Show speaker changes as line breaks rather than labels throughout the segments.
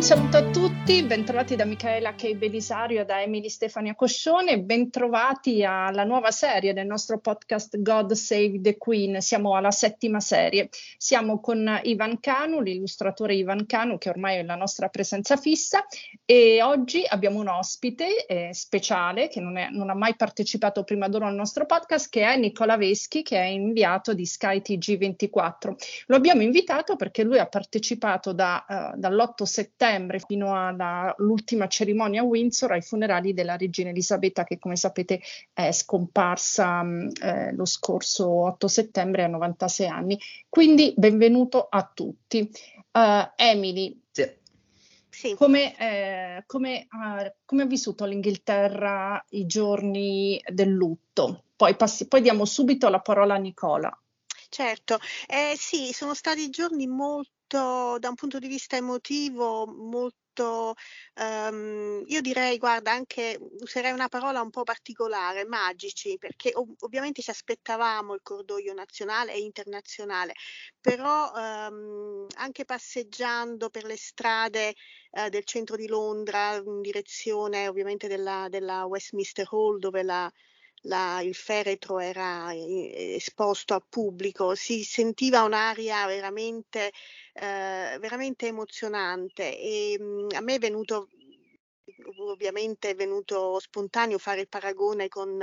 un saluto a tutti, bentrovati da Michaela K. Belisario e da Emily Stefania Coscione, bentrovati alla nuova serie del nostro podcast God Save the Queen, siamo alla settima serie, siamo con Ivan Canu, l'illustratore Ivan Canu che ormai è la nostra presenza fissa e oggi abbiamo un ospite eh, speciale che non, è, non, ha mai partecipato prima d'ora al nostro podcast che è Nicola Veschi che è inviato di Sky TG24. Lo abbiamo invitato perché lui ha partecipato da, uh, dall'8 settembre settembre fino all'ultima cerimonia a Windsor ai funerali della regina Elisabetta che come sapete è scomparsa mm, eh, lo scorso 8 settembre a 96 anni. Quindi benvenuto a tutti. Uh, Emily, sì. Sì. Come, eh, come, uh, come, ha vissuto l'Inghilterra i giorni del lutto? Poi, passi, poi diamo subito la parola a Nicola.
Certo, eh, sì, sono stati giorni molto molto, da un punto di vista emotivo, molto, um, io direi, guarda, anche userei una parola un po' particolare, magici, perché ov- ovviamente ci aspettavamo il cordoglio nazionale e internazionale, però um, anche passeggiando per le strade uh, del centro di Londra, in direzione ovviamente della, della Westminster Hall, dove la la, il feretro era eh, esposto al pubblico, si sentiva un'aria veramente, eh, veramente emozionante. E mh, mm, a me è venuto ovviamente è venuto spontaneo fare il paragone con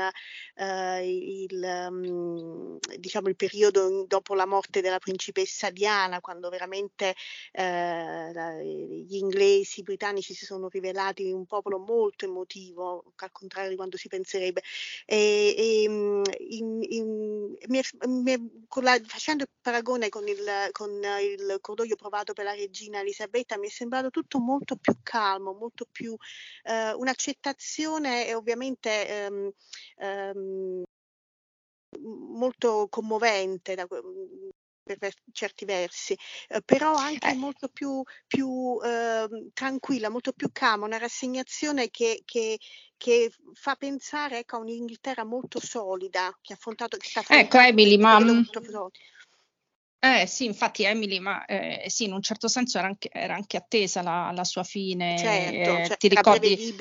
eh, il, um, diciamo il periodo dopo la morte della principessa Diana, quando veramente eh, gli inglesi, i britannici si sono rivelati un popolo molto emotivo, al contrario di quanto si penserebbe. E, e mm, in, in, mi è, mi è, la, facendo il paragone con il, con il cordoglio provato per la regina Elisabetta, mi è sembrato tutto molto più calmo, molto più eh, un'accettazione ovviamente ehm, ehm, molto commovente da, per certi versi, eh, però anche eh. molto più, più eh, tranquilla, molto più calma, una rassegnazione che, che, che fa pensare ecco, a un'Inghilterra molto solida, che ha affrontato, che sta
ecco Emily, ma... Molto, eh sì, infatti Emily, ma eh, sì, in un certo senso era anche, era anche attesa la, la, sua fine.
Certo,
eh,
cioè,
ti ricordi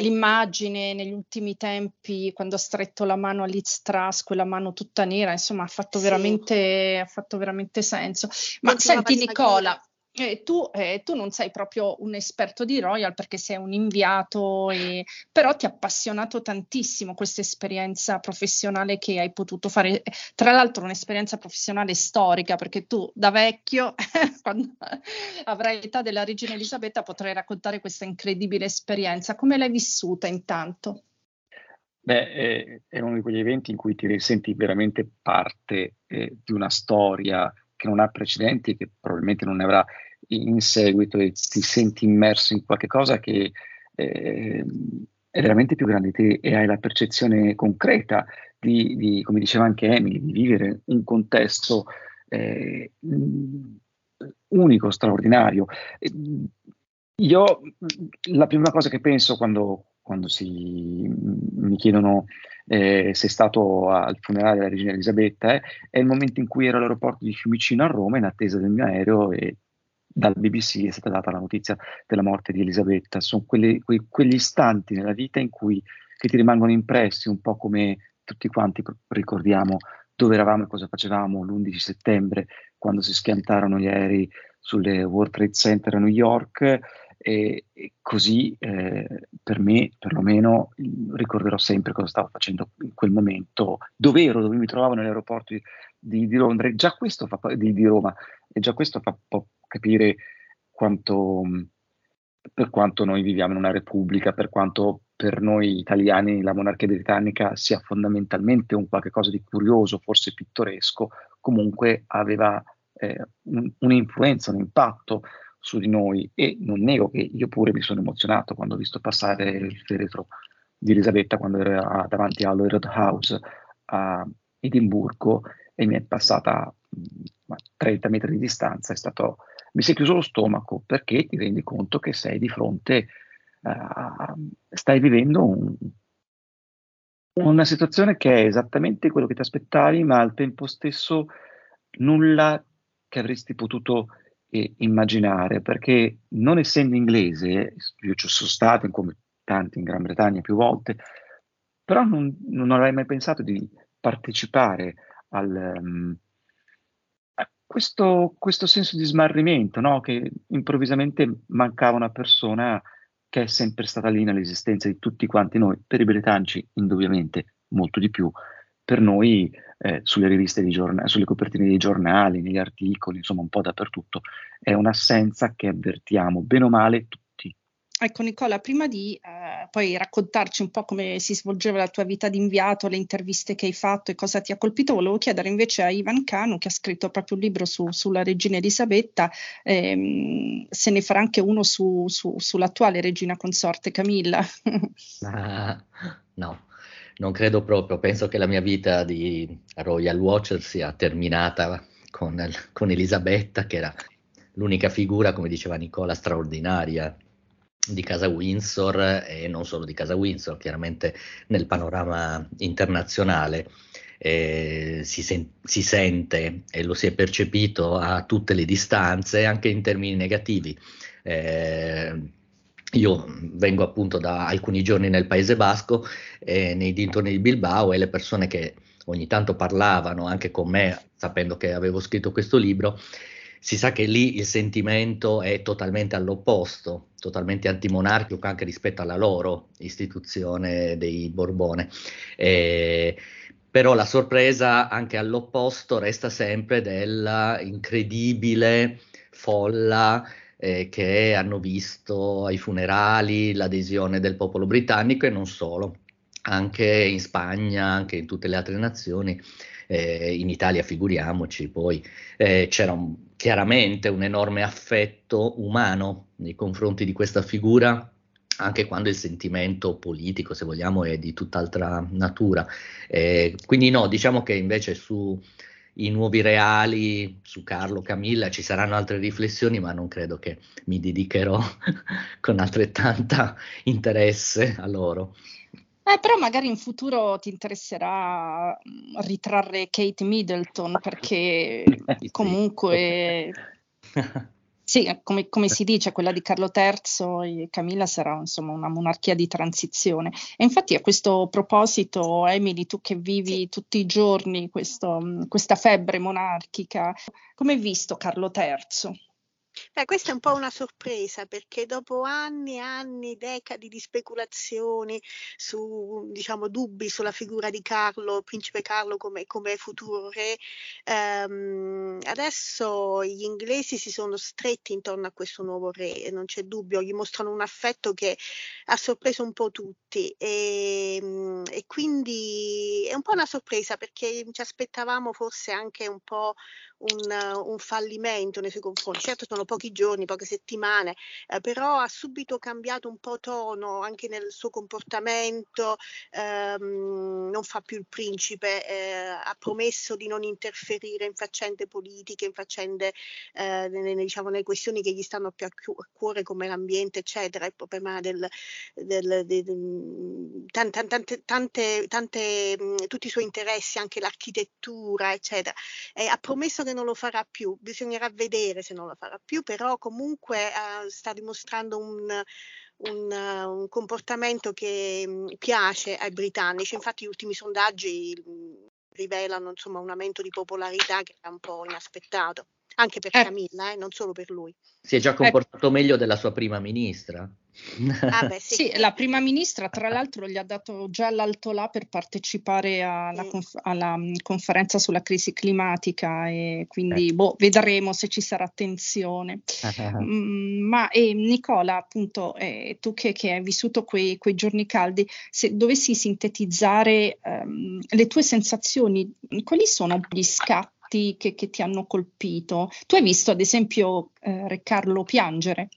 l'immagine negli ultimi tempi quando ha stretto la mano a Liz Truss, quella mano tutta nera, insomma, ha fatto, sì. veramente, ha fatto veramente senso. Ma non senti Nicola, eh, tu, eh, tu, non sei proprio un esperto di Royal perché sei un inviato, e, però ti ha appassionato tantissimo questa esperienza professionale che hai potuto fare. Tra l'altro, un'esperienza professionale storica perché tu da vecchio, quando avrai l'età della regina Elisabetta, potrai raccontare questa incredibile esperienza. Come l'hai vissuta intanto?
Beh, è, è uno di quegli eventi in cui ti senti veramente parte eh, di una storia che non ha precedenti, che probabilmente non ne avrà in seguito e ti senti immerso in qualche cosa che eh, è veramente più grande di te e hai la percezione concreta di, di come diceva anche Emily, di vivere un contesto eh, unico, straordinario. Io la prima cosa che penso quando, quando si, mi chiedono eh, sei stato al funerale della regina Elisabetta eh, è il momento in cui ero all'aeroporto di Fiumicino a Roma in attesa del mio aereo e dal BBC è stata data la notizia della morte di Elisabetta. Sono quelli, quei, quegli istanti nella vita in cui che ti rimangono impressi, un po' come tutti quanti ricordiamo dove eravamo e cosa facevamo l'11 settembre quando si schiantarono gli aerei sulle World Trade Center a New York e, e così eh, per me perlomeno ricorderò sempre cosa stavo facendo in quel momento, dove ero, dove mi trovavo nell'aeroporto di, di, di Londra già questo fa, di, di Roma e già questo fa po' capire quanto, per quanto noi viviamo in una repubblica, per quanto per noi italiani la monarchia britannica sia fondamentalmente un qualche cosa di curioso, forse pittoresco, comunque aveva eh, un, un'influenza, un impatto su di noi e non nego che io pure mi sono emozionato quando ho visto passare il feretro di Elisabetta quando era davanti all'Holyrood House a Edimburgo e mi è passata 30 metri di distanza, stato, mi si è chiuso lo stomaco perché ti rendi conto che sei di fronte a, stai vivendo un, una situazione che è esattamente quello che ti aspettavi, ma al tempo stesso nulla che avresti potuto eh, immaginare, perché non essendo inglese, io ci sono stato come tanti in Gran Bretagna più volte, però non, non avrei mai pensato di partecipare al, um, a questo, questo, senso di smarrimento, no? che improvvisamente mancava una persona che è sempre stata lì nell'esistenza di tutti quanti noi, per i britannici indubbiamente molto di più, per noi eh, sulle riviste di giornali, sulle copertine dei giornali, negli articoli, insomma un po' dappertutto, è un'assenza che avvertiamo bene o male tutti.
Ecco Nicola, prima di eh, poi raccontarci un po' come si svolgeva la tua vita di inviato, le interviste che hai fatto e cosa ti ha colpito, volevo chiedere invece a Ivan Canu, che ha scritto proprio un libro su, sulla regina Elisabetta, ehm, se ne farà anche uno su, su, sull'attuale regina consorte Camilla.
ah, no, non credo proprio, penso che la mia vita di Royal Watcher sia terminata con, con Elisabetta, che era l'unica figura, come diceva Nicola, straordinaria di casa Windsor e non solo di casa Windsor, chiaramente nel panorama internazionale. Eh, si, sen- si, sente e lo si è percepito a tutte le distanze, anche in termini negativi. Eh, io vengo appunto da alcuni giorni nel Paese Basco, eh, nei dintorni di Bilbao, e le persone che ogni tanto parlavano anche con me, sapendo che avevo scritto questo libro, si sa che lì il sentimento è totalmente all'opposto, totalmente antimonarchico anche rispetto alla loro istituzione dei Borbone. Eh, però la sorpresa anche all'opposto resta sempre della incredibile folla eh, che hanno visto ai funerali l'adesione del popolo britannico e non solo, anche in Spagna, anche in tutte le altre nazioni. Eh, in Italia figuriamoci, poi eh, c'era un, chiaramente un enorme affetto umano nei confronti di questa figura, anche quando il sentimento politico, se vogliamo, è di tutt'altra natura. Eh, quindi no, diciamo che invece su i nuovi reali su Carlo Camilla, ci saranno altre riflessioni, ma non credo che mi dedicherò con altrettanta interesse a loro.
Eh, però magari in futuro ti interesserà mm, ritrarre Kate Middleton perché comunque Sì, come, come, si dice, quella di Carlo III e Camilla sarà insomma una monarchia di transizione. E infatti a questo proposito, Emily, tu che vivi tutti i giorni questo, questa febbre monarchica, come hai visto Carlo III?
Beh, questa è un po' una sorpresa perché dopo anni e anni, decadi di speculazioni su, diciamo, dubbi sulla figura di Carlo, principe Carlo come, come futuro re, ehm, adesso gli inglesi si sono stretti intorno a questo nuovo re non c'è dubbio, gli mostrano un affetto che ha sorpreso un po' tutti e, ehm, e quindi è un po' una sorpresa perché ci aspettavamo forse anche un po' un, un, fallimento nei suoi confronti. Certo sono pochi giorni, poche settimane, eh, però ha subito cambiato un po' tono anche nel suo comportamento, ehm, non fa più il principe, eh, ha promesso di non interferire in faccende politiche, in faccende, eh, nelle, diciamo, nelle questioni che gli stanno più a, cuore come l'ambiente, eccetera, il problema del, del, del, del tante, tante, tante, tante, tutti i suoi interessi, anche l'architettura, eccetera. ha promesso che non lo farà più, bisognerà vedere se non lo farà più, però comunque uh, sta dimostrando un, un, un comportamento che um, piace ai britannici, infatti gli ultimi sondaggi um, rivelano insomma, un aumento di popolarità che è un po' inaspettato, anche per eh. Camilla, eh, non solo per lui.
Si è già comportato eh. meglio della sua prima ministra.
Ah beh, sì. sì. la prima ministra tra l'altro gli ha dato già l'alto là per partecipare alla, sì. conf- alla mm, conferenza sulla crisi climatica e quindi eh. boh, vedremo se ci sarà attenzione. mm, ma eh, Nicola, appunto, eh, tu che, che, hai vissuto quei, quei, giorni caldi, se dovessi sintetizzare ehm, le tue sensazioni, quali sono gli scatti che, che, ti hanno colpito? Tu hai visto ad esempio eh, Re Carlo piangere?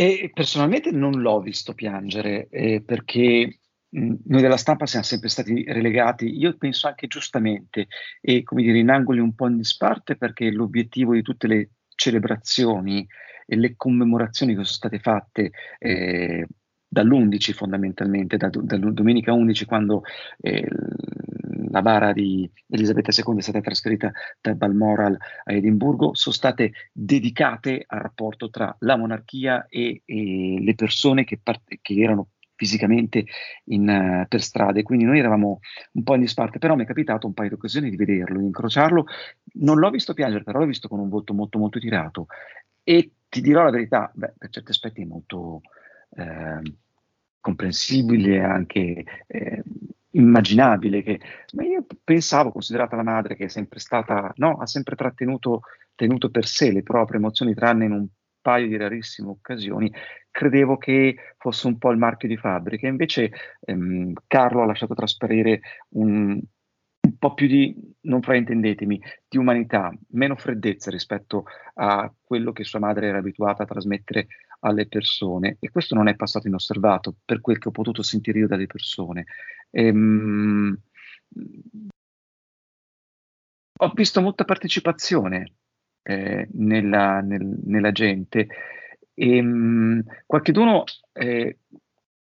E personalmente non l'ho visto piangere eh, perché mh, noi della stampa siamo sempre stati relegati, io penso anche giustamente, e come dire in angoli un po' in disparte perché l'obiettivo di tutte le celebrazioni e le commemorazioni che sono state fatte eh, dall'11 fondamentalmente, da, da, domenica 11 quando eh, la bara di Elisabetta II è stata trasferita da Balmoral a Edimburgo, sono state dedicate al rapporto tra la monarchia e, e le persone che, part- che erano fisicamente in, uh, per strade, quindi noi eravamo un po' in disparte, però mi è capitato un paio di occasioni di vederlo, di incrociarlo, non l'ho visto piangere, però l'ho visto con un volto molto molto tirato. E ti dirò la verità, beh, per certi aspetti è molto eh, comprensibile anche eh, immaginabile che, ma io pensavo, considerata la madre che è sempre stata, no, ha sempre trattenuto tenuto per sé le proprie emozioni, tranne in un paio di rarissime occasioni, credevo che fosse un po' il marchio di fabbrica. Invece ehm, Carlo ha lasciato trasparire un, un po' più di, non fraintendetemi, di umanità, meno freddezza rispetto a quello che sua madre era abituata a trasmettere alle persone e questo non è passato inosservato per quel che ho potuto sentire io dalle persone. Ehm, ho visto molta partecipazione eh, nella, nel, nella, gente. E, ehm, mh, qualcheduno, eh,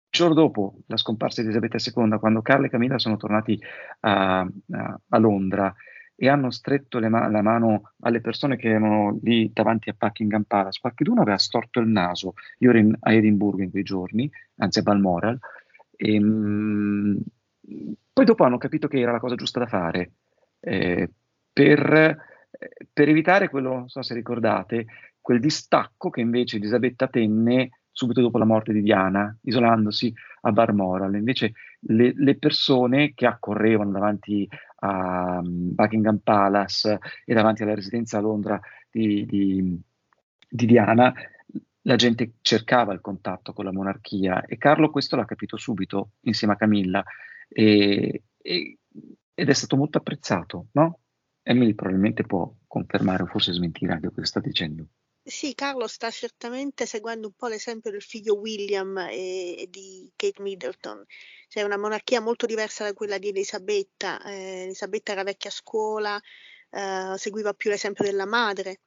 giorno dopo la scomparsa di Elisabetta II, quando Carla e Camilla sono tornati a, a, a Londra e hanno stretto ma- la mano alle persone che erano lì davanti a Buckingham Palace, qualcuno aveva storto il naso. Io ero in, a Edimburgo in quei giorni, anzi a Balmoral, e, mh, poi dopo hanno capito che era la cosa giusta da fare. Eh, per per evitare quello, non so se ricordate, quel distacco che invece Elisabetta tenne subito dopo la morte di Diana, isolandosi a Balmoral. Invece le, le persone che accorrevano davanti a um, Buckingham Palace e davanti alla residenza a Londra di, di, di Diana, la gente cercava il contatto con la monarchia e Carlo questo l'ha capito subito insieme a Camilla e, e, ed è stato molto apprezzato, no? Emily probabilmente può confermare o forse smentire anche quello che sta dicendo.
Sì, Carlo sta certamente seguendo un po' l'esempio del figlio William e, e di Kate Middleton. C'è una monarchia molto diversa da quella di Elisabetta. Eh, Elisabetta era vecchia scuola, eh, seguiva più l'esempio della madre,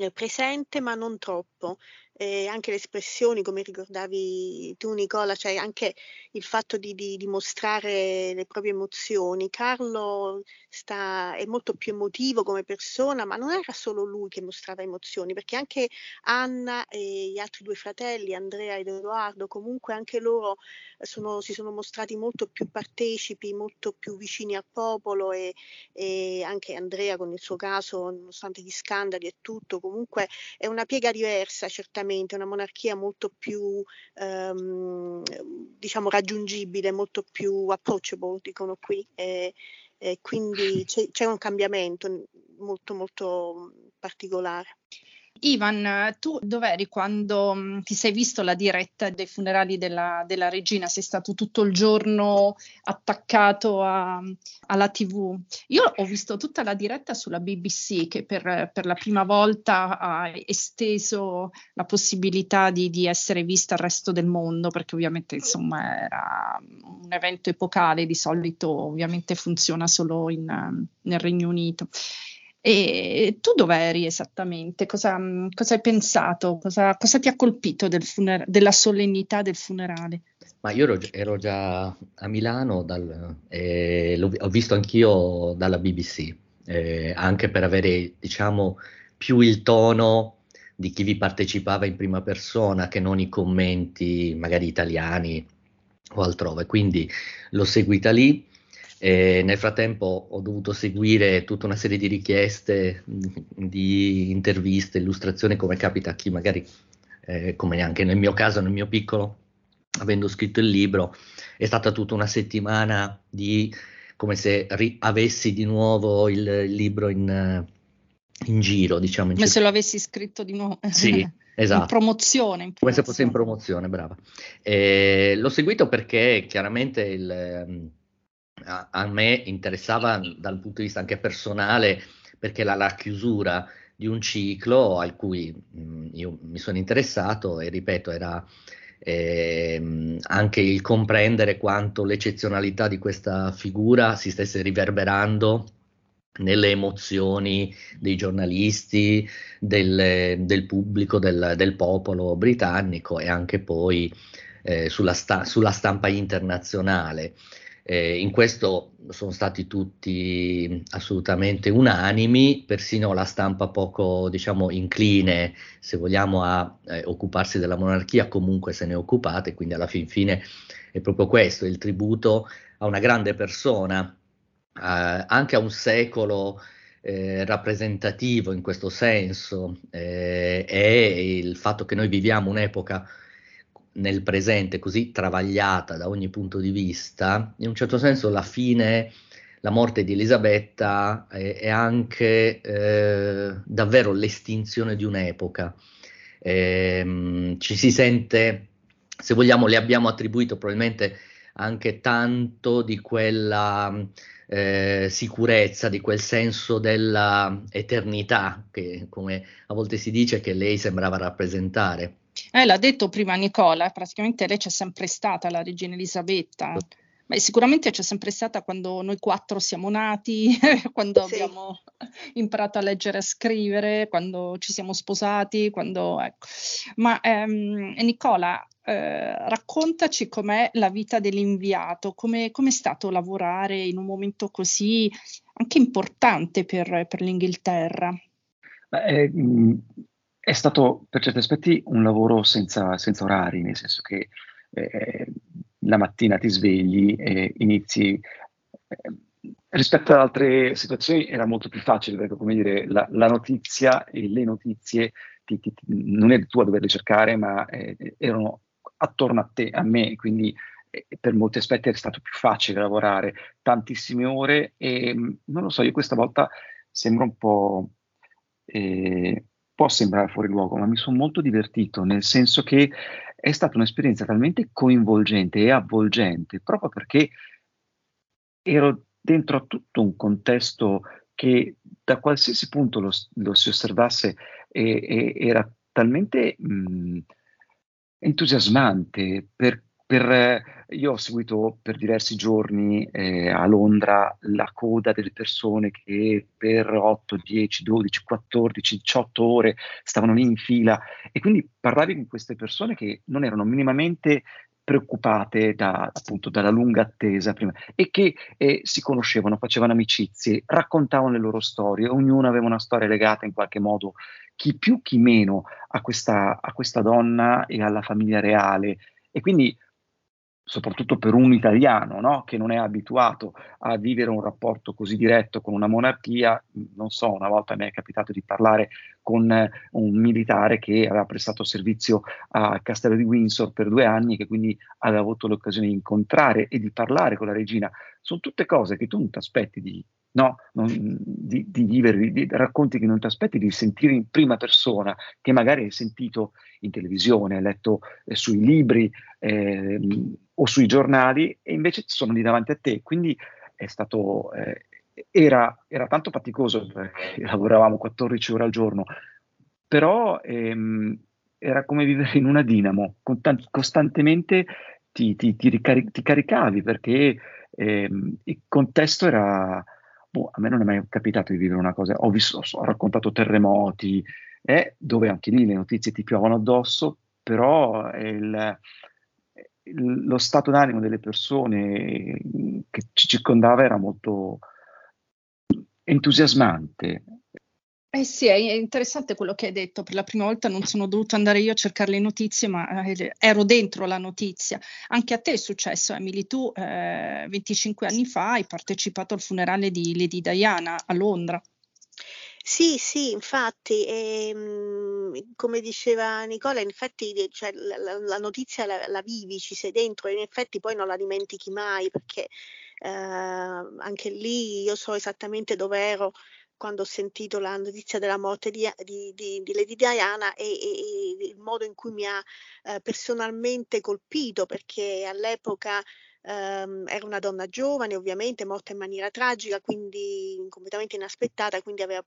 eh, presente ma non troppo eh, anche le espressioni, come ricordavi tu Nicola, cioè anche il fatto di, di, di mostrare le proprie emozioni. Carlo sta, è molto più emotivo come persona, ma non era solo lui che mostrava emozioni, perché anche Anna e gli altri due fratelli, Andrea ed Edoardo, comunque anche loro sono, si sono mostrati molto più partecipi, molto più vicini al popolo e, e anche Andrea con il suo caso, nonostante gli scandali e tutto, comunque è una piega diversa certamente sicuramente una monarchia molto più ehm, diciamo raggiungibile, molto più approachable, dicono qui, e, e quindi c'è, c'è un cambiamento molto molto particolare.
Ivan, tu dov'eri quando mh, mm, ti sei visto la diretta dei funerali della, della regina? Sei stato tutto il giorno attaccato a, alla TV. Io ho visto tutta la diretta sulla BBC che per, per la prima volta ha esteso la possibilità di, di, essere vista al resto del mondo, perché ovviamente insomma era un evento epocale, di solito ovviamente funziona solo in, nel Regno Unito. E tu dov'eri esattamente? Cosa, cosa hai pensato? Cosa, cosa, ti ha colpito del funer- della solennità del funerale?
Ma io ero, ero già a Milano dal, eh, ho visto anch'io dalla BBC, eh, anche per avere, diciamo, più il tono di chi vi partecipava in prima persona che non i commenti magari italiani o altrove. Quindi l'ho seguita lì e nel frattempo ho dovuto seguire tutta una serie di richieste, di interviste, illustrazioni, come capita a chi magari, eh, come anche nel mio caso, nel mio piccolo, avendo scritto il libro, è stata tutta una settimana di come se ri- avessi di nuovo il, il libro in, in, giro, diciamo. In
come se lo avessi scritto di nuovo.
Sì, esatto.
In promozione, in promozione.
Come se fosse in promozione, brava. E l'ho seguito perché chiaramente il a, a, me interessava dal punto di vista anche personale perché la, la chiusura di un ciclo al cui mh, io mi sono interessato e ripeto era eh, anche il comprendere quanto l'eccezionalità di questa figura si stesse riverberando nelle emozioni dei giornalisti, del, del pubblico, del, del, popolo britannico e anche poi eh, sulla, sta- sulla, stampa internazionale. Eh, in questo sono stati tutti assolutamente unanimi, persino la stampa poco diciamo, incline, se vogliamo, a eh, occuparsi della monarchia, comunque se ne è occupata e quindi alla fin fine è proprio questo, il tributo a una grande persona, eh, anche a un secolo eh, rappresentativo in questo senso, eh, è il fatto che noi viviamo un'epoca nel presente così travagliata da ogni punto di vista, in un certo senso la fine, la morte di Elisabetta è, è anche eh, davvero l'estinzione di un'epoca. Eh, ci si sente, se vogliamo, le abbiamo attribuito probabilmente anche tanto di quella eh, sicurezza, di quel senso della eternità che, come a volte si dice, che lei sembrava rappresentare.
Eh, l'ha detto prima Nicola, praticamente lei c'è sempre stata, la regina Elisabetta. Beh, sicuramente c'è sempre stata quando noi quattro siamo nati, quando sì. abbiamo imparato a leggere e a scrivere, quando ci siamo sposati, quando, ecco. Ma ehm, Nicola, eh, raccontaci com'è la vita dell'inviato, come è stato lavorare in un momento così anche importante per, per l'Inghilterra.
Beh, eh, è stato per certi aspetti un lavoro senza, senza orari, nel senso che eh, la mattina ti svegli e inizi. Eh, rispetto ad altre situazioni era molto più facile perché, come dire, la, la notizia e le notizie ti, ti, non è tu a doverle cercare, ma eh, erano attorno a te, a me, quindi eh, per molti aspetti è stato più facile lavorare tantissime ore e non lo so, io questa volta sembra un po' eh, può sembrare fuori luogo, ma mi sono molto divertito, nel senso che è stata un'esperienza talmente coinvolgente e avvolgente, proprio perché ero dentro a tutto un contesto che da qualsiasi punto lo, lo si osservasse e, e, era talmente mh, entusiasmante per per, io ho seguito per diversi giorni eh, a Londra la coda delle persone che per 8, 10, 12, 14, 18 ore stavano lì in fila e quindi parlavi con queste persone che non erano minimamente preoccupate da, appunto dalla lunga attesa prima, e che eh, si conoscevano, facevano amicizie, raccontavano le loro storie, ognuno aveva una storia legata in qualche modo, chi più chi meno, a questa, a questa donna e alla famiglia reale. E quindi soprattutto per un italiano no? che non è abituato a vivere un rapporto così diretto con una monarchia, non so, una volta mi è capitato di parlare con un militare che aveva prestato servizio a Castello di Windsor per due anni, che quindi aveva avuto l'occasione di incontrare e di parlare con la regina. Sono tutte cose che tu non ti aspetti di, no? non, di, di vivere, di, racconti che non ti aspetti di sentire in prima persona, che magari hai sentito in televisione, hai letto eh, sui libri eh, o sui giornali e invece sono lì davanti a te. Quindi è stato, eh, era, era, tanto faticoso perché lavoravamo 14 ore al giorno, però ehm, era come vivere in una dinamo, Constant- costantemente ti, ti, ti, ricari- ti, caricavi perché ehm, il contesto era boh, a me non è mai capitato di vivere una cosa, ho, visto, ho raccontato terremoti, eh, dove anche lì le notizie ti piovono addosso, però il, il, lo stato d'animo delle persone che ci circondava era molto entusiasmante,
eh sì, è interessante quello che hai detto. Per la prima volta non sono dovuta andare io a cercare le notizie, ma eh, ero dentro la notizia. Anche a te è successo, Emily. Tu eh, 25 anni fa hai partecipato al funerale di Lady Diana a Londra.
Sì, sì, infatti, ehm, come diceva Nicola, in effetti cioè, la, la, notizia la, la, vivi, ci sei dentro e in effetti poi non la dimentichi mai perché eh, anche lì io so esattamente dove ero quando ho sentito la notizia della morte di, di, di, di Lady Diana e, e, e, il modo in cui mi ha eh, personalmente colpito, perché all'epoca ehm, era una donna giovane, ovviamente morta in maniera tragica, quindi completamente inaspettata, quindi aveva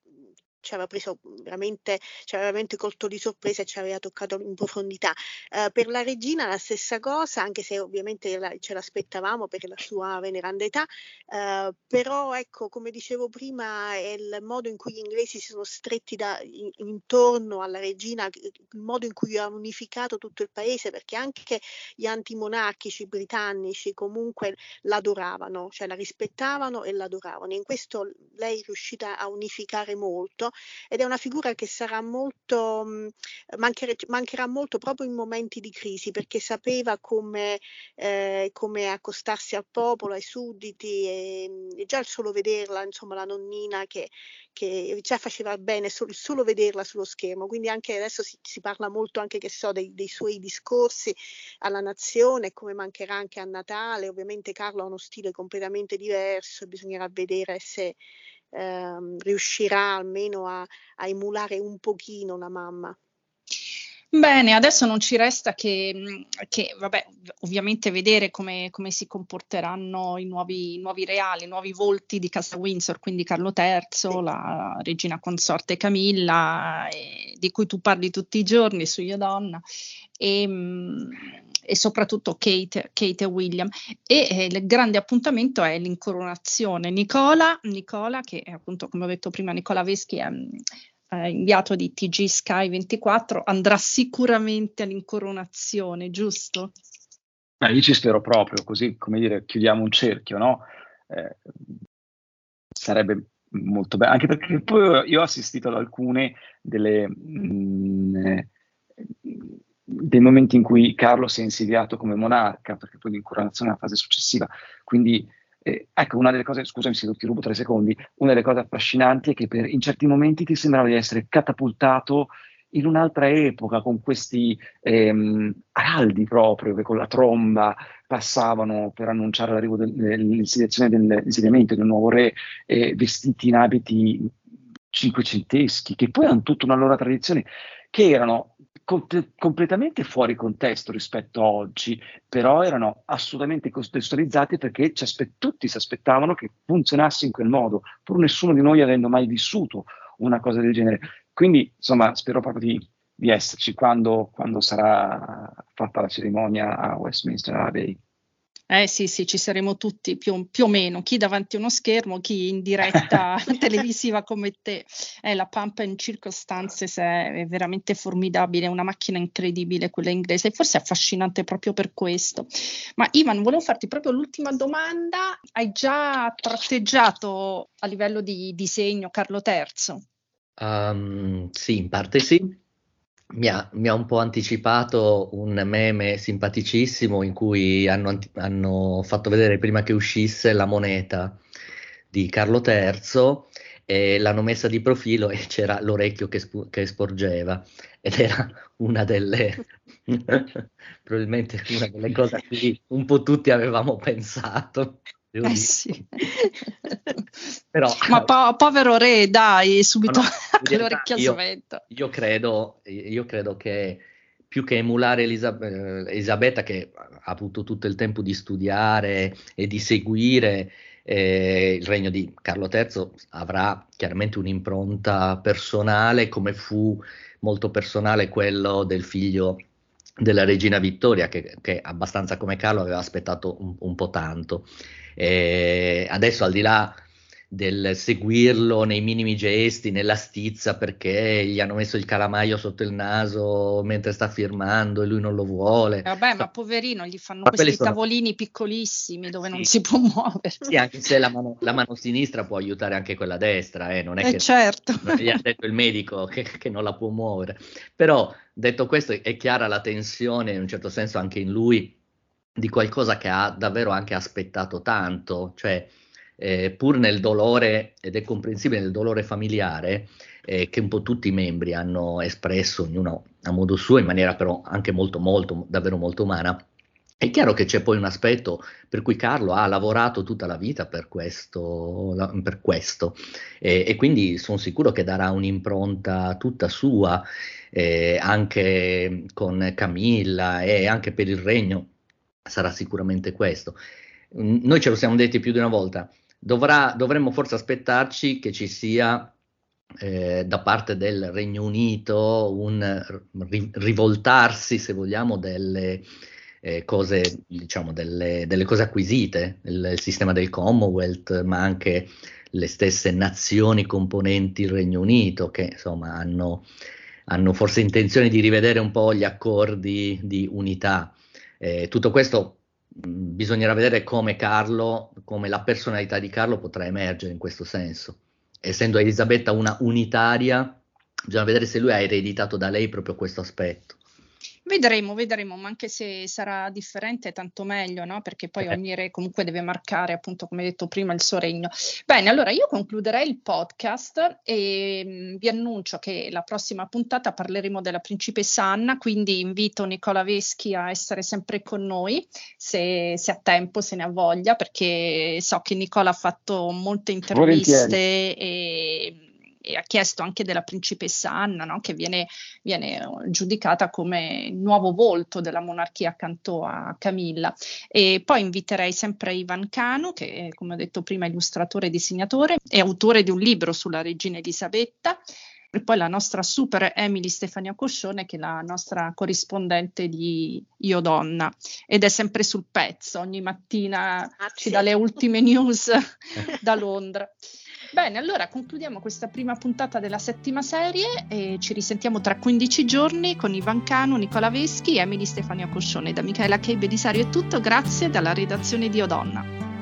ci aveva preso veramente, ci aveva veramente colto di sorpresa e ci aveva toccato in profondità. Eh, per la regina la stessa cosa, anche se ovviamente la, ce l'aspettavamo per la sua veneranda età, eh, però ecco, come dicevo prima, è il modo in cui gli inglesi si sono stretti da, in, intorno alla regina, il modo in cui ha unificato tutto il paese, perché anche gli antimonarchici britannici comunque l'adoravano, cioè la rispettavano e l'adoravano. In questo lei è riuscita a unificare molto ed è una figura che sarà molto, mh, manchere, mancherà molto proprio in momenti di crisi perché sapeva come, eh, come accostarsi al popolo, ai sudditi e, e, già il solo vederla, insomma la nonnina che, che già faceva bene solo, solo, vederla sullo schermo, quindi anche adesso si, si parla molto anche che so dei, dei, suoi discorsi alla nazione, come mancherà anche a Natale, ovviamente Carlo ha uno stile completamente diverso, bisognerà vedere se ehm, riuscirà almeno a, a emulare un pochino la mamma.
Bene, adesso non ci resta che, che vabbè, ovviamente vedere come, come si comporteranno i nuovi, i nuovi, reali, i nuovi volti di Casa Windsor, quindi Carlo III, la regina consorte Camilla, eh, di cui tu parli tutti i giorni su Io Donna, e, e soprattutto Kate, Kate, e William. E eh, il grande appuntamento è l'incoronazione. Nicola, Nicola che appunto, come ho detto prima, Nicola Veschi è eh, inviato di TG Sky 24, andrà sicuramente all'incoronazione, giusto?
Ma io ci spero proprio, così come dire, chiudiamo un cerchio, no? Eh, sarebbe molto bello, anche perché poi io ho assistito ad alcune delle, mh, dei momenti in cui Carlo si è insediato come monarca, perché poi l'incoronazione è la fase successiva, quindi eh, ecco, una delle cose, scusami se ti rubo tre secondi, una delle cose affascinanti è che per, in certi momenti ti sembrava di essere catapultato in un'altra epoca, con questi ehm, araldi proprio, che con la tromba passavano per annunciare l'arrivo dell'insediazione dell'insediamento del nuovo re, eh, vestiti in abiti cinquecenteschi, che poi hanno tutta una loro tradizione, che erano com- completamente fuori contesto rispetto a oggi, però erano assolutamente contestualizzati perché aspe- tutti si aspettavano che funzionasse in quel modo, pur nessuno di noi avendo mai vissuto una cosa del genere. Quindi, insomma, spero proprio di, di esserci quando, quando sarà fatta la cerimonia a Westminster Abbey.
Eh sì, sì, ci saremo tutti più, più, o meno, chi davanti a uno schermo, chi in diretta televisiva come te. Eh, la Pump in Circumstances è veramente formidabile, è una macchina incredibile quella inglese e forse è affascinante proprio per questo. Ma Ivan, volevo farti proprio l'ultima domanda. Hai già tratteggiato a livello di disegno Carlo III?
Um, ehm, sì, in parte sì mi ha, mi ha, un po' anticipato un meme simpaticissimo in cui hanno, hanno, fatto vedere prima che uscisse la moneta di Carlo III e l'hanno messa di profilo e c'era l'orecchio che, sp- che sporgeva ed era una delle probabilmente una delle cose a cui un po' tutti avevamo pensato.
Eh sì. Però, Ma po- povero re, dai, subito no, no, l'orecchia io, sventa.
Io credo, io credo che più che emulare Elisab- eh, Elisabetta, che ha avuto tutto il tempo di studiare e di seguire eh, il regno di Carlo III, avrà chiaramente un'impronta personale, come fu molto personale quello del figlio della regina Vittoria, che, che abbastanza come Carlo aveva aspettato un, un po' tanto. Eh, adesso al di là del seguirlo nei minimi gesti, nella stizza perché gli hanno messo il calamaio sotto il naso mentre sta firmando e lui non lo vuole.
Vabbè, ma poverino, gli fanno ma questi sono... tavolini piccolissimi dove sì. non si può muovere.
Sì, anche se la mano, la mano sinistra può aiutare anche quella destra, eh? non è
eh
che
certo.
gli ha detto il medico che, che non la può muovere. Però detto questo è chiara la tensione in un certo senso anche in lui di qualcosa che ha davvero anche aspettato tanto, cioè eh, pur nel dolore, ed è comprensibile nel dolore familiare, eh, che un po' tutti i membri hanno espresso, ognuno a modo suo, in maniera però anche molto, molto, davvero molto umana. È chiaro che c'è poi un aspetto per cui Carlo ha lavorato tutta la vita per questo, per questo. E, e, quindi sono sicuro che darà un'impronta tutta sua, eh, anche con Camilla e anche per il regno sarà sicuramente questo. Mm, noi ce lo siamo detti più di una volta, dovrà, dovremmo forse aspettarci che ci sia eh, da parte del Regno Unito un ri- rivoltarsi, se vogliamo, delle eh, cose, diciamo, delle, delle, cose acquisite, il, il, sistema del Commonwealth, ma anche le stesse nazioni componenti il Regno Unito, che insomma hanno, hanno forse intenzione di rivedere un po' gli accordi di unità. Eh, tutto questo mh, bisognerà vedere come Carlo, come la personalità di Carlo potrà emergere in questo senso. Essendo Elisabetta una unitaria, bisogna vedere se lui ha ereditato da lei proprio questo aspetto.
Vedremo, vedremo, ma anche se sarà differente, tanto meglio, no? Perché poi eh. ogni re comunque deve marcare, appunto, come detto prima, il suo regno. Bene, allora io concluderei il podcast e vi annuncio che la prossima puntata parleremo della principessa Anna, quindi invito Nicola Veschi a essere sempre con noi, se, se ha tempo, se ne ha voglia, perché so che Nicola ha fatto molte interviste Volentieri. e e ha chiesto anche della principessa Anna, no? che viene, viene, giudicata come il nuovo volto della monarchia accanto a Camilla. E poi inviterei sempre Ivan Cano, che come ho detto prima è illustratore e disegnatore, è autore di un libro sulla regina Elisabetta. E poi la nostra super Emily Stefania Coscione, che è la nostra corrispondente di Io Donna, ed è sempre sul pezzo, ogni mattina Grazie. ci dà le ultime news da Londra. Bene, allora concludiamo questa prima puntata della settima serie e ci risentiamo tra 15 giorni con Ivan Cano, Nicola Veschi e Emily Stefania Coscione. Da Michaela K. Belisario è tutto, grazie dalla redazione di Odonna.